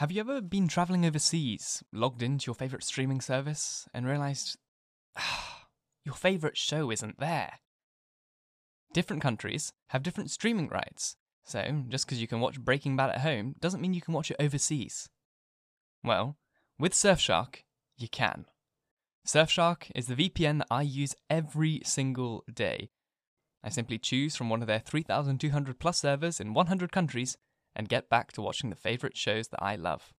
Have you ever been traveling overseas, logged into your favorite streaming service, and realized your favorite show isn't there? Different countries have different streaming rights, so just because you can watch Breaking Bad at home doesn't mean you can watch it overseas. Well, with Surfshark, you can. Surfshark is the VPN that I use every single day. I simply choose from one of their 3,200 plus servers in 100 countries and get back to watching the favourite shows that I love.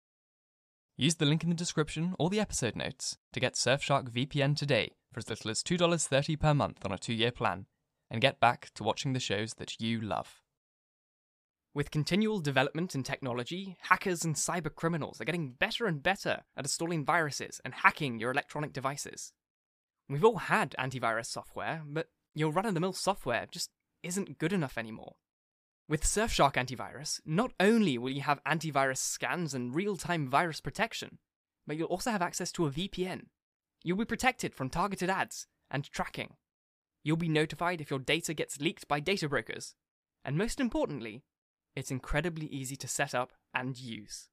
Use the link in the description or the episode notes to get Surfshark VPN today for as little as $2.30 per month on a two year plan and get back to watching the shows that you love. With continual development in technology, hackers and cyber criminals are getting better and better at installing viruses and hacking your electronic devices. We've all had antivirus software, but your run of the mill software just isn't good enough anymore. With Surfshark Antivirus, not only will you have antivirus scans and real time virus protection, but you'll also have access to a VPN. You'll be protected from targeted ads and tracking. You'll be notified if your data gets leaked by data brokers. And most importantly, it's incredibly easy to set up and use.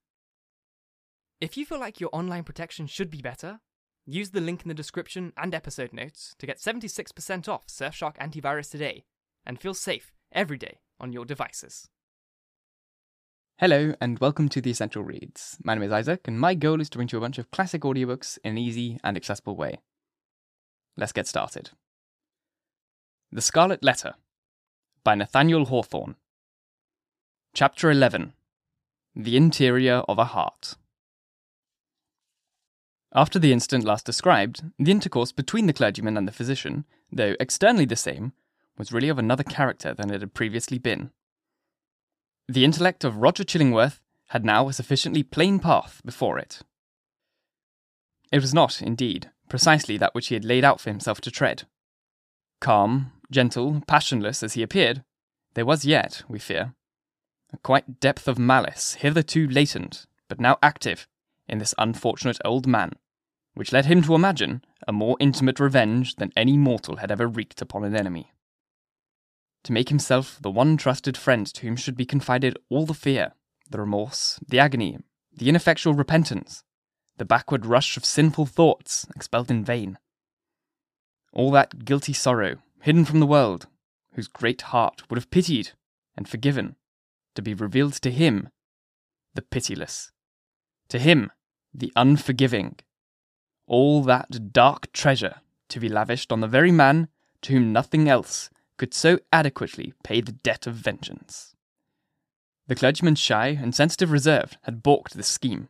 If you feel like your online protection should be better, use the link in the description and episode notes to get 76% off Surfshark Antivirus today and feel safe every day on your devices. Hello, and welcome to The Essential Reads. My name is Isaac, and my goal is to bring you a bunch of classic audiobooks in an easy and accessible way. Let's get started. The Scarlet Letter by Nathaniel Hawthorne. Chapter 11 The Interior of a Heart. After the incident last described, the intercourse between the clergyman and the physician, though externally the same, was really of another character than it had previously been. The intellect of Roger Chillingworth had now a sufficiently plain path before it. It was not, indeed, precisely that which he had laid out for himself to tread. Calm, gentle, passionless as he appeared, there was yet, we fear, a quite depth of malice, hitherto latent, but now active, in this unfortunate old man, which led him to imagine a more intimate revenge than any mortal had ever wreaked upon an enemy to make himself the one trusted friend to whom should be confided all the fear, the remorse, the agony, the ineffectual repentance, the backward rush of sinful thoughts expelled in vain. All that guilty sorrow, hidden from the world, whose great heart would have pitied and forgiven, to be revealed to him, the pitiless, to him, the unforgiving. All that dark treasure to be lavished on the very man to whom nothing else could so adequately pay the debt of vengeance. The clergyman's shy and sensitive reserve had balked this scheme.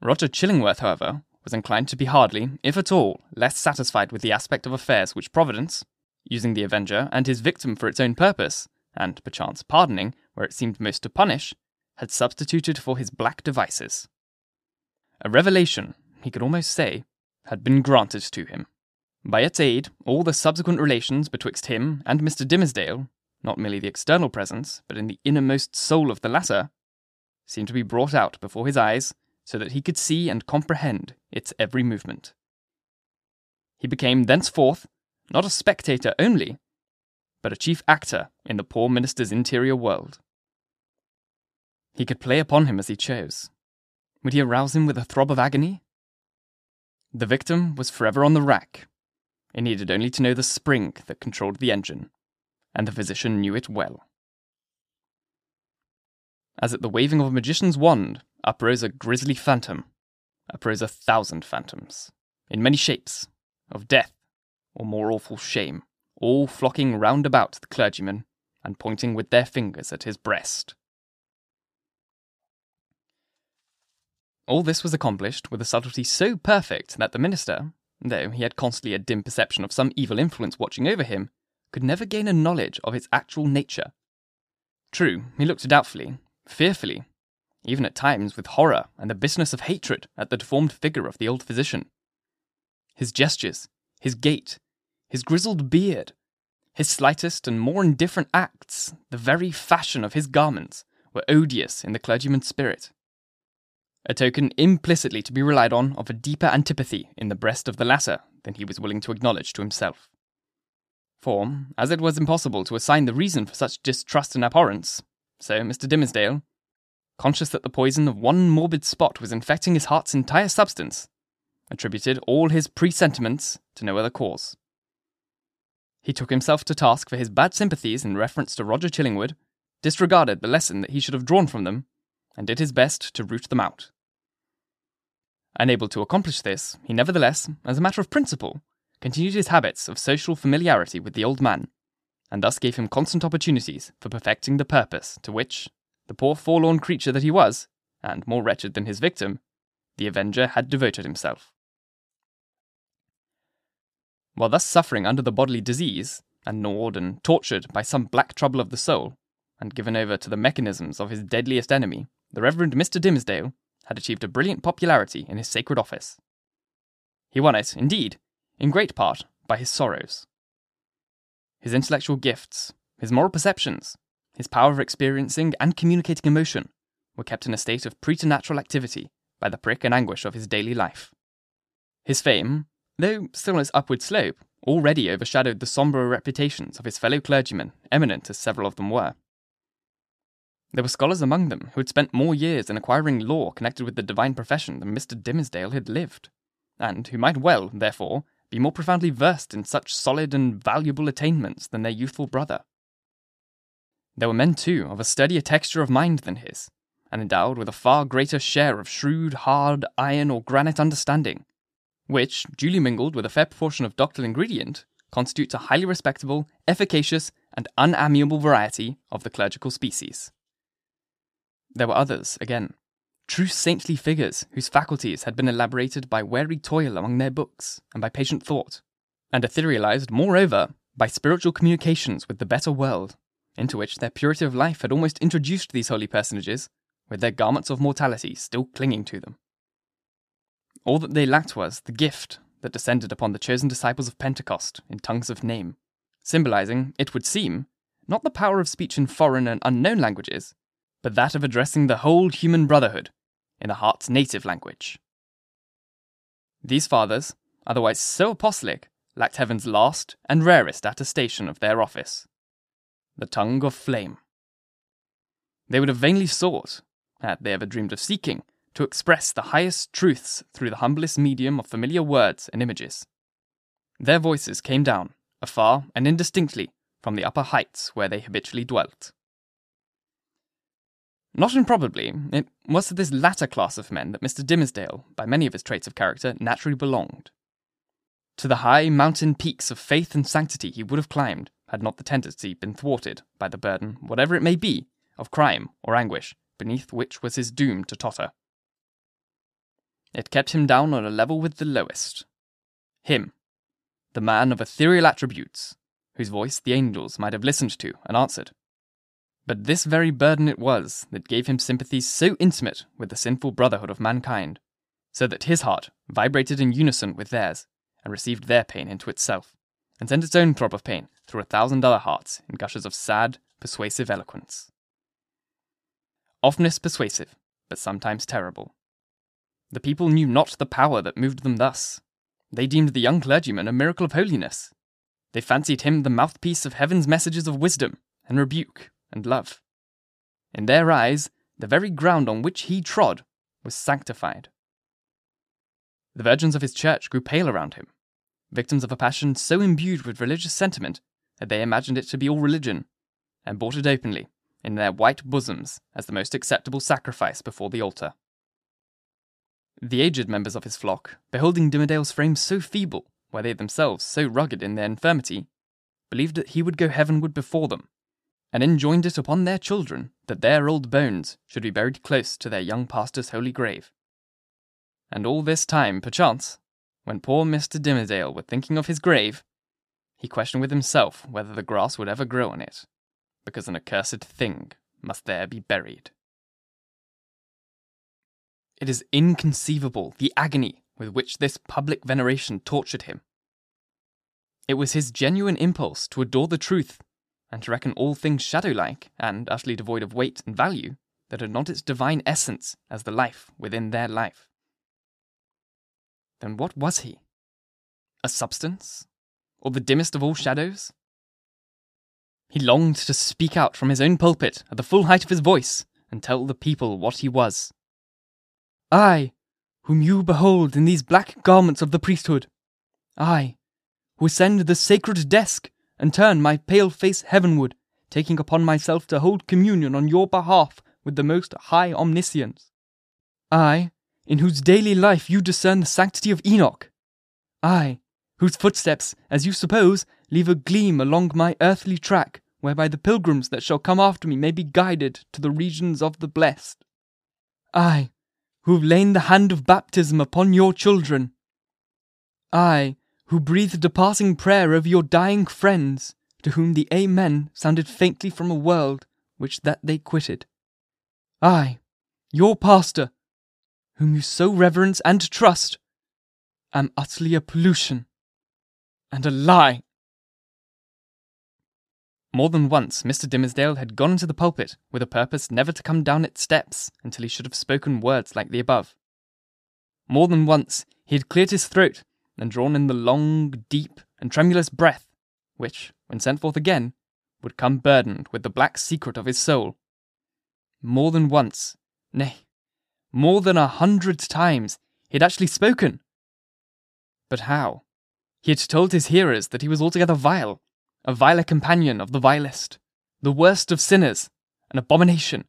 Roger Chillingworth, however, was inclined to be hardly, if at all, less satisfied with the aspect of affairs which Providence, using the Avenger and his victim for its own purpose, and perchance pardoning where it seemed most to punish, had substituted for his black devices. A revelation, he could almost say, had been granted to him. By its aid, all the subsequent relations betwixt him and Mr. Dimmesdale, not merely the external presence, but in the innermost soul of the latter, seemed to be brought out before his eyes so that he could see and comprehend its every movement. He became thenceforth not a spectator only, but a chief actor in the poor minister's interior world. He could play upon him as he chose. Would he arouse him with a throb of agony? The victim was forever on the rack, it needed only to know the spring that controlled the engine, and the physician knew it well. As at the waving of a magician's wand, uprose a grisly phantom, uprose a thousand phantoms, in many shapes, of death or more awful shame, all flocking round about the clergyman and pointing with their fingers at his breast. All this was accomplished with a subtlety so perfect that the minister, though he had constantly a dim perception of some evil influence watching over him, could never gain a knowledge of its actual nature. True, he looked doubtfully, fearfully, even at times with horror and the bitterness of hatred at the deformed figure of the old physician. His gestures, his gait, his grizzled beard, his slightest and more indifferent acts, the very fashion of his garments, were odious in the clergyman's spirit a token implicitly to be relied on of a deeper antipathy in the breast of the latter than he was willing to acknowledge to himself. For, as it was impossible to assign the reason for such distrust and abhorrence, so Mr. Dimmesdale, conscious that the poison of one morbid spot was infecting his heart's entire substance, attributed all his presentiments to no other cause. He took himself to task for his bad sympathies in reference to Roger Chillingworth, disregarded the lesson that he should have drawn from them, and did his best to root them out. Unable to accomplish this, he nevertheless, as a matter of principle, continued his habits of social familiarity with the old man, and thus gave him constant opportunities for perfecting the purpose to which, the poor forlorn creature that he was, and more wretched than his victim, the Avenger had devoted himself. While thus suffering under the bodily disease, and gnawed and tortured by some black trouble of the soul, and given over to the mechanisms of his deadliest enemy, the Reverend Mr. Dimmesdale had achieved a brilliant popularity in his sacred office. He won it, indeed, in great part by his sorrows. His intellectual gifts, his moral perceptions, his power of experiencing and communicating emotion were kept in a state of preternatural activity by the prick and anguish of his daily life. His fame, though still on its upward slope, already overshadowed the sombre reputations of his fellow clergymen, eminent as several of them were. There were scholars among them who had spent more years in acquiring lore connected with the divine profession than Mr. Dimmesdale had lived, and who might well, therefore, be more profoundly versed in such solid and valuable attainments than their youthful brother. There were men, too, of a sturdier texture of mind than his, and endowed with a far greater share of shrewd, hard, iron, or granite understanding, which, duly mingled with a fair proportion of doctoral ingredient, constitutes a highly respectable, efficacious, and unamiable variety of the clerical species. There were others, again, true saintly figures whose faculties had been elaborated by wary toil among their books and by patient thought, and etherealized, moreover, by spiritual communications with the better world, into which their purity of life had almost introduced these holy personages, with their garments of mortality still clinging to them. All that they lacked was the gift that descended upon the chosen disciples of Pentecost in tongues of name, symbolizing, it would seem, not the power of speech in foreign and unknown languages, but that of addressing the whole human brotherhood in the heart's native language. These fathers, otherwise so apostolic, lacked heaven's last and rarest attestation of their office the tongue of flame. They would have vainly sought, had they ever dreamed of seeking, to express the highest truths through the humblest medium of familiar words and images. Their voices came down, afar and indistinctly, from the upper heights where they habitually dwelt. Not improbably, it was to this latter class of men that Mr. Dimmesdale, by many of his traits of character, naturally belonged. To the high mountain peaks of faith and sanctity he would have climbed, had not the tendency been thwarted by the burden, whatever it may be, of crime or anguish, beneath which was his doom to totter. It kept him down on a level with the lowest. Him, the man of ethereal attributes, whose voice the angels might have listened to and answered. But this very burden it was that gave him sympathies so intimate with the sinful brotherhood of mankind, so that his heart vibrated in unison with theirs, and received their pain into itself, and sent its own throb of pain through a thousand other hearts in gushes of sad, persuasive eloquence. Oftenest persuasive, but sometimes terrible. The people knew not the power that moved them thus. They deemed the young clergyman a miracle of holiness. They fancied him the mouthpiece of heaven's messages of wisdom and rebuke and love. In their eyes, the very ground on which he trod was sanctified. The virgins of his church grew pale around him, victims of a passion so imbued with religious sentiment that they imagined it to be all religion, and bought it openly, in their white bosoms, as the most acceptable sacrifice before the altar. The aged members of his flock, beholding Dimmesdale's frame so feeble, while they themselves so rugged in their infirmity, believed that he would go heavenward before them, and enjoined it upon their children that their old bones should be buried close to their young pastor's holy grave. And all this time, perchance, when poor Mr. Dimmesdale was thinking of his grave, he questioned with himself whether the grass would ever grow on it, because an accursed thing must there be buried. It is inconceivable the agony with which this public veneration tortured him. It was his genuine impulse to adore the truth and to reckon all things shadow like and utterly devoid of weight and value that had not its divine essence as the life within their life. Then what was he? A substance? Or the dimmest of all shadows? He longed to speak out from his own pulpit at the full height of his voice and tell the people what he was. I, whom you behold in these black garments of the priesthood, I, who ascend the sacred desk and turn my pale face heavenward, taking upon myself to hold communion on your behalf with the most high omniscience. I, in whose daily life you discern the sanctity of Enoch. I, whose footsteps, as you suppose, leave a gleam along my earthly track, whereby the pilgrims that shall come after me may be guided to the regions of the blessed. I, who have lain the hand of baptism upon your children. I, who breathed a passing prayer over your dying friends, to whom the Amen sounded faintly from a world which that they quitted. I, your pastor, whom you so reverence and trust, am utterly a pollution and a lie. More than once, Mr. Dimmesdale had gone into the pulpit with a purpose never to come down its steps until he should have spoken words like the above. More than once, he had cleared his throat and drawn in the long, deep, and tremulous breath, which, when sent forth again, would come burdened with the black secret of his soul. More than once, nay, more than a hundred times, he had actually spoken. But how? He had told his hearers that he was altogether vile, a viler companion of the vilest, the worst of sinners, an abomination,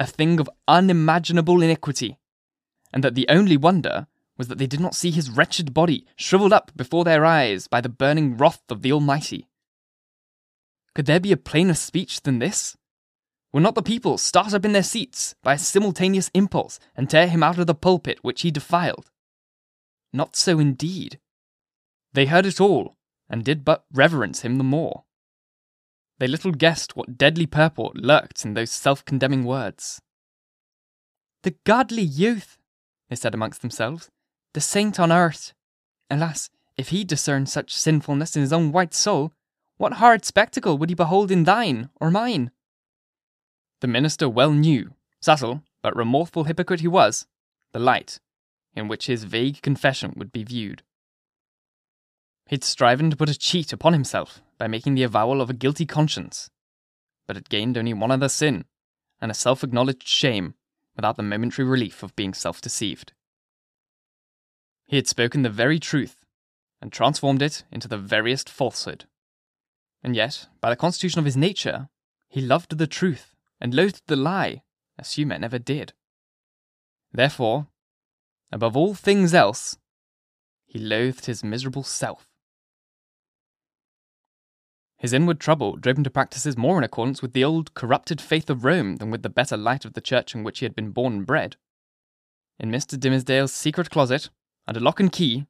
a thing of unimaginable iniquity, and that the only wonder was that they did not see his wretched body shriveled up before their eyes by the burning wrath of the Almighty. Could there be a plainer speech than this? Will not the people start up in their seats by a simultaneous impulse and tear him out of the pulpit which he defiled? Not so indeed. They heard it all, and did but reverence him the more. They little guessed what deadly purport lurked in those self condemning words. The godly youth, they said amongst themselves, the saint on earth. Alas, if he discerned such sinfulness in his own white soul, what horrid spectacle would he behold in thine or mine? The minister well knew, subtle but remorseful hypocrite he was, the light in which his vague confession would be viewed. He'd striven to put a cheat upon himself by making the avowal of a guilty conscience, but had gained only one other sin, and a self acknowledged shame, without the momentary relief of being self deceived. He had spoken the very truth, and transformed it into the veriest falsehood. And yet, by the constitution of his nature, he loved the truth and loathed the lie, as few never did. Therefore, above all things else, he loathed his miserable self. His inward trouble drove him to practices more in accordance with the old corrupted faith of Rome than with the better light of the church in which he had been born and bred. In Mr. Dimmesdale's secret closet, under lock and key,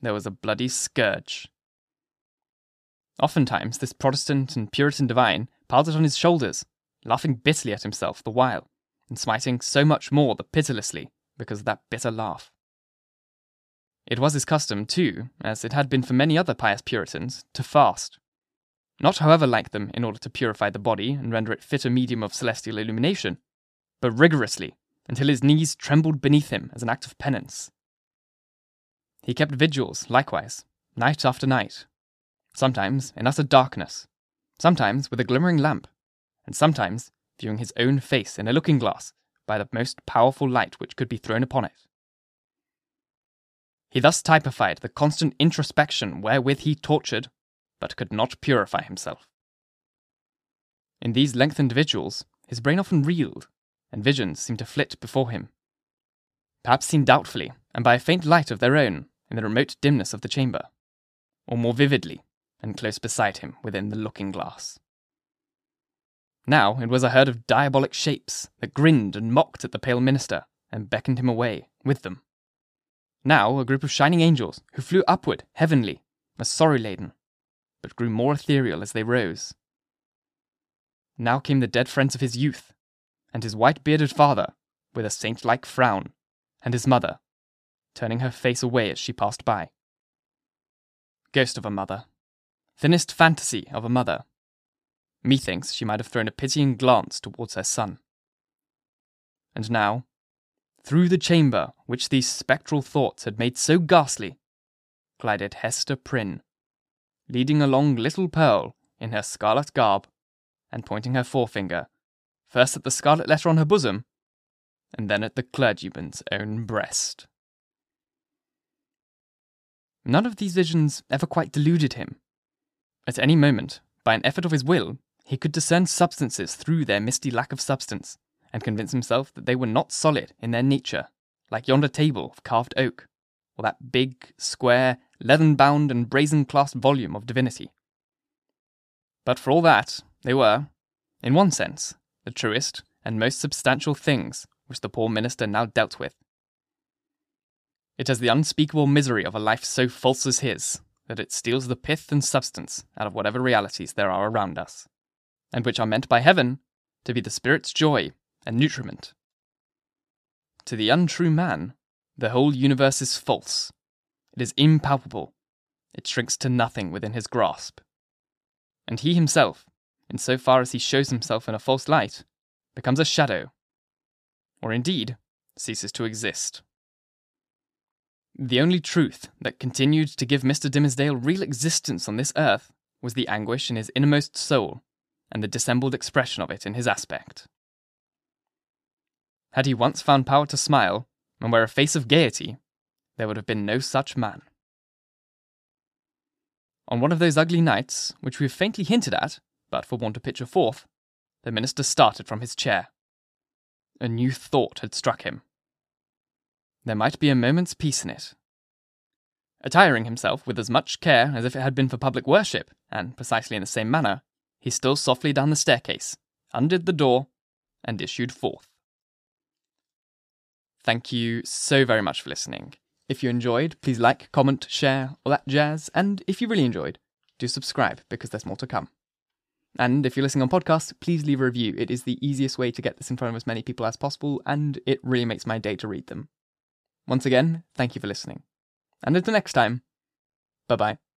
there was a bloody scourge. Oftentimes, this Protestant and Puritan divine piled it on his shoulders, laughing bitterly at himself the while, and smiting so much more the pitilessly because of that bitter laugh. It was his custom, too, as it had been for many other pious Puritans, to fast not however like them in order to purify the body and render it fit a medium of celestial illumination, but rigorously until his knees trembled beneath him as an act of penance. He kept vigils, likewise, night after night, sometimes in utter darkness, sometimes with a glimmering lamp, and sometimes viewing his own face in a looking glass by the most powerful light which could be thrown upon it. He thus typified the constant introspection wherewith he tortured but could not purify himself. In these lengthened vigils, his brain often reeled, and visions seemed to flit before him. Perhaps seen doubtfully, and by a faint light of their own, in the remote dimness of the chamber, or more vividly, and close beside him within the looking glass. Now it was a herd of diabolic shapes that grinned and mocked at the pale minister and beckoned him away with them. Now a group of shining angels who flew upward, heavenly, as sorry laden, but grew more ethereal as they rose. Now came the dead friends of his youth, and his white bearded father, with a saint like frown, and his mother, turning her face away as she passed by. Ghost of a mother, thinnest fantasy of a mother. Methinks she might have thrown a pitying glance towards her son. And now, through the chamber which these spectral thoughts had made so ghastly, glided Hester Prynne, leading along little Pearl in her scarlet garb, and pointing her forefinger first at the scarlet letter on her bosom, and then at the clergyman's own breast. None of these visions ever quite deluded him. At any moment, by an effort of his will, he could discern substances through their misty lack of substance, and convince himself that they were not solid in their nature, like yonder table of carved oak, or that big, square, leathern bound and brazen clasped volume of divinity. But for all that, they were, in one sense, the truest and most substantial things which the poor minister now dealt with. It has the unspeakable misery of a life so false as his that it steals the pith and substance out of whatever realities there are around us, and which are meant by heaven to be the spirit's joy and nutriment. To the untrue man, the whole universe is false. It is impalpable. It shrinks to nothing within his grasp. And he himself, in so far as he shows himself in a false light, becomes a shadow, or indeed ceases to exist. The only truth that continued to give Mr. Dimmesdale real existence on this earth was the anguish in his innermost soul and the dissembled expression of it in his aspect. Had he once found power to smile and wear a face of gaiety, there would have been no such man. On one of those ugly nights, which we have faintly hinted at, but for want of picture forth, the minister started from his chair. A new thought had struck him. There might be a moment's peace in it. Attiring himself with as much care as if it had been for public worship, and precisely in the same manner, he stole softly down the staircase, undid the door, and issued forth. Thank you so very much for listening. If you enjoyed, please like, comment, share, all that jazz, and if you really enjoyed, do subscribe because there's more to come. And if you're listening on podcast, please leave a review. It is the easiest way to get this in front of as many people as possible, and it really makes my day to read them. Once again, thank you for listening. And until next time, bye bye.